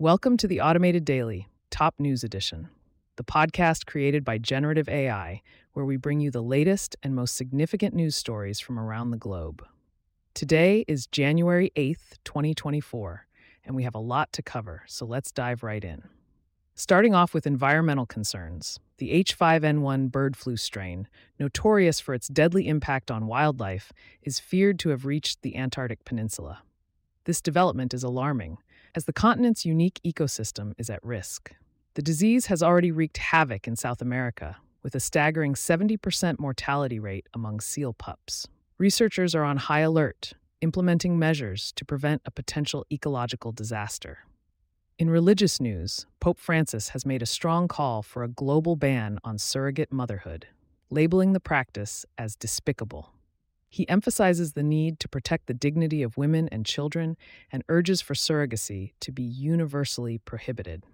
Welcome to the Automated Daily, Top News Edition, the podcast created by Generative AI, where we bring you the latest and most significant news stories from around the globe. Today is January 8th, 2024, and we have a lot to cover, so let's dive right in. Starting off with environmental concerns, the H5N1 bird flu strain, notorious for its deadly impact on wildlife, is feared to have reached the Antarctic Peninsula. This development is alarming, as the continent's unique ecosystem is at risk. The disease has already wreaked havoc in South America, with a staggering 70% mortality rate among seal pups. Researchers are on high alert, implementing measures to prevent a potential ecological disaster. In religious news, Pope Francis has made a strong call for a global ban on surrogate motherhood, labeling the practice as despicable. He emphasizes the need to protect the dignity of women and children and urges for surrogacy to be universally prohibited.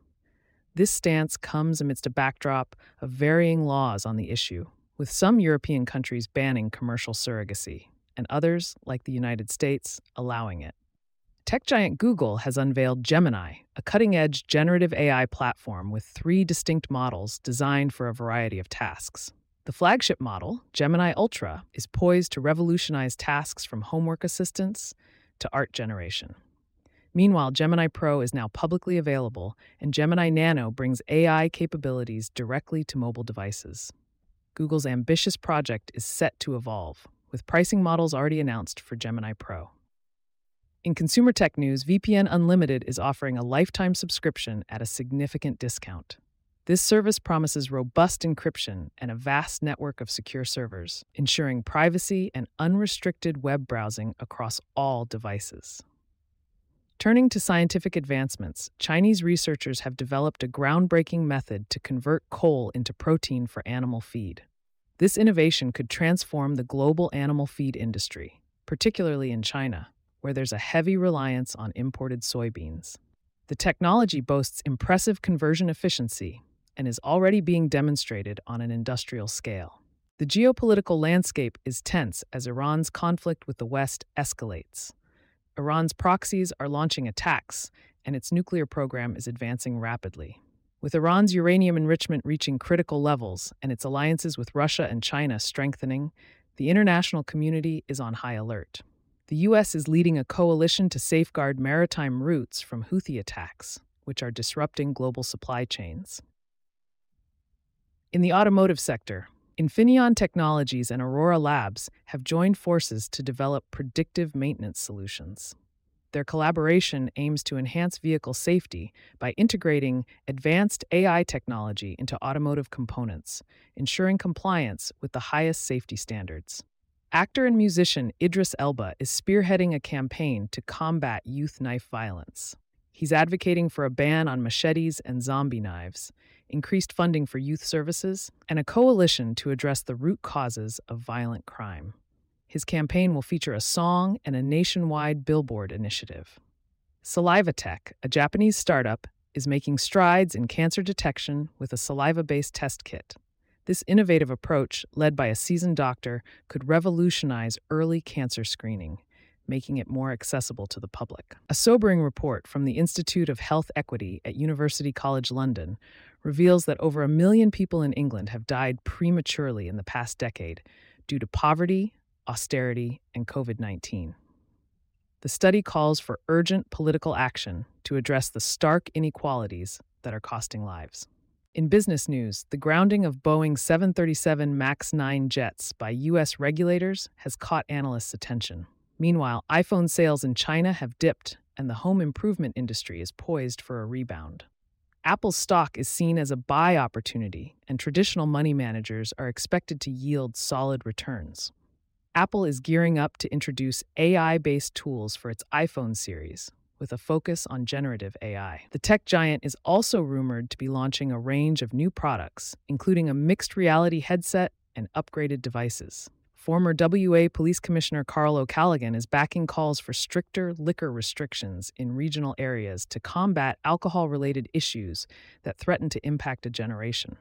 This stance comes amidst a backdrop of varying laws on the issue, with some European countries banning commercial surrogacy, and others, like the United States, allowing it. Tech giant Google has unveiled Gemini, a cutting edge generative AI platform with three distinct models designed for a variety of tasks. The flagship model, Gemini Ultra, is poised to revolutionize tasks from homework assistance to art generation. Meanwhile, Gemini Pro is now publicly available, and Gemini Nano brings AI capabilities directly to mobile devices. Google's ambitious project is set to evolve, with pricing models already announced for Gemini Pro. In consumer tech news, VPN Unlimited is offering a lifetime subscription at a significant discount. This service promises robust encryption and a vast network of secure servers, ensuring privacy and unrestricted web browsing across all devices. Turning to scientific advancements, Chinese researchers have developed a groundbreaking method to convert coal into protein for animal feed. This innovation could transform the global animal feed industry, particularly in China, where there's a heavy reliance on imported soybeans. The technology boasts impressive conversion efficiency and is already being demonstrated on an industrial scale. The geopolitical landscape is tense as Iran's conflict with the West escalates. Iran's proxies are launching attacks, and its nuclear program is advancing rapidly. With Iran's uranium enrichment reaching critical levels and its alliances with Russia and China strengthening, the international community is on high alert. The U.S. is leading a coalition to safeguard maritime routes from Houthi attacks, which are disrupting global supply chains. In the automotive sector, Infineon Technologies and Aurora Labs have joined forces to develop predictive maintenance solutions. Their collaboration aims to enhance vehicle safety by integrating advanced AI technology into automotive components, ensuring compliance with the highest safety standards. Actor and musician Idris Elba is spearheading a campaign to combat youth knife violence. He's advocating for a ban on machetes and zombie knives, increased funding for youth services, and a coalition to address the root causes of violent crime. His campaign will feature a song and a nationwide billboard initiative. Saliva Tech, a Japanese startup, is making strides in cancer detection with a saliva based test kit. This innovative approach, led by a seasoned doctor, could revolutionize early cancer screening, making it more accessible to the public. A sobering report from the Institute of Health Equity at University College London reveals that over a million people in England have died prematurely in the past decade due to poverty, austerity, and COVID 19. The study calls for urgent political action to address the stark inequalities that are costing lives. In business news, the grounding of Boeing 737 MAX 9 jets by U.S. regulators has caught analysts' attention. Meanwhile, iPhone sales in China have dipped, and the home improvement industry is poised for a rebound. Apple's stock is seen as a buy opportunity, and traditional money managers are expected to yield solid returns. Apple is gearing up to introduce AI based tools for its iPhone series, with a focus on generative AI. The tech giant is also rumored to be launching a range of new products, including a mixed reality headset and upgraded devices. Former WA Police Commissioner Karl O'Callaghan is backing calls for stricter liquor restrictions in regional areas to combat alcohol related issues that threaten to impact a generation.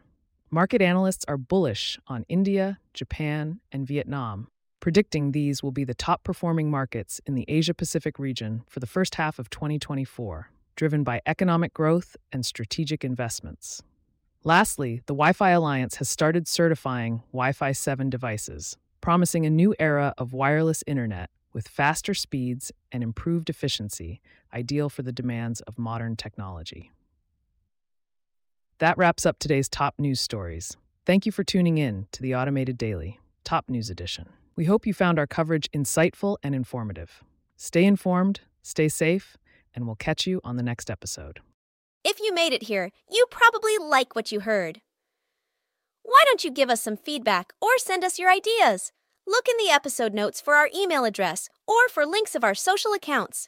Market analysts are bullish on India, Japan, and Vietnam, predicting these will be the top performing markets in the Asia Pacific region for the first half of 2024, driven by economic growth and strategic investments. Lastly, the Wi Fi Alliance has started certifying Wi Fi 7 devices, promising a new era of wireless internet with faster speeds and improved efficiency, ideal for the demands of modern technology. That wraps up today's top news stories. Thank you for tuning in to the Automated Daily, Top News Edition. We hope you found our coverage insightful and informative. Stay informed, stay safe, and we'll catch you on the next episode. If you made it here, you probably like what you heard. Why don't you give us some feedback or send us your ideas? Look in the episode notes for our email address or for links of our social accounts.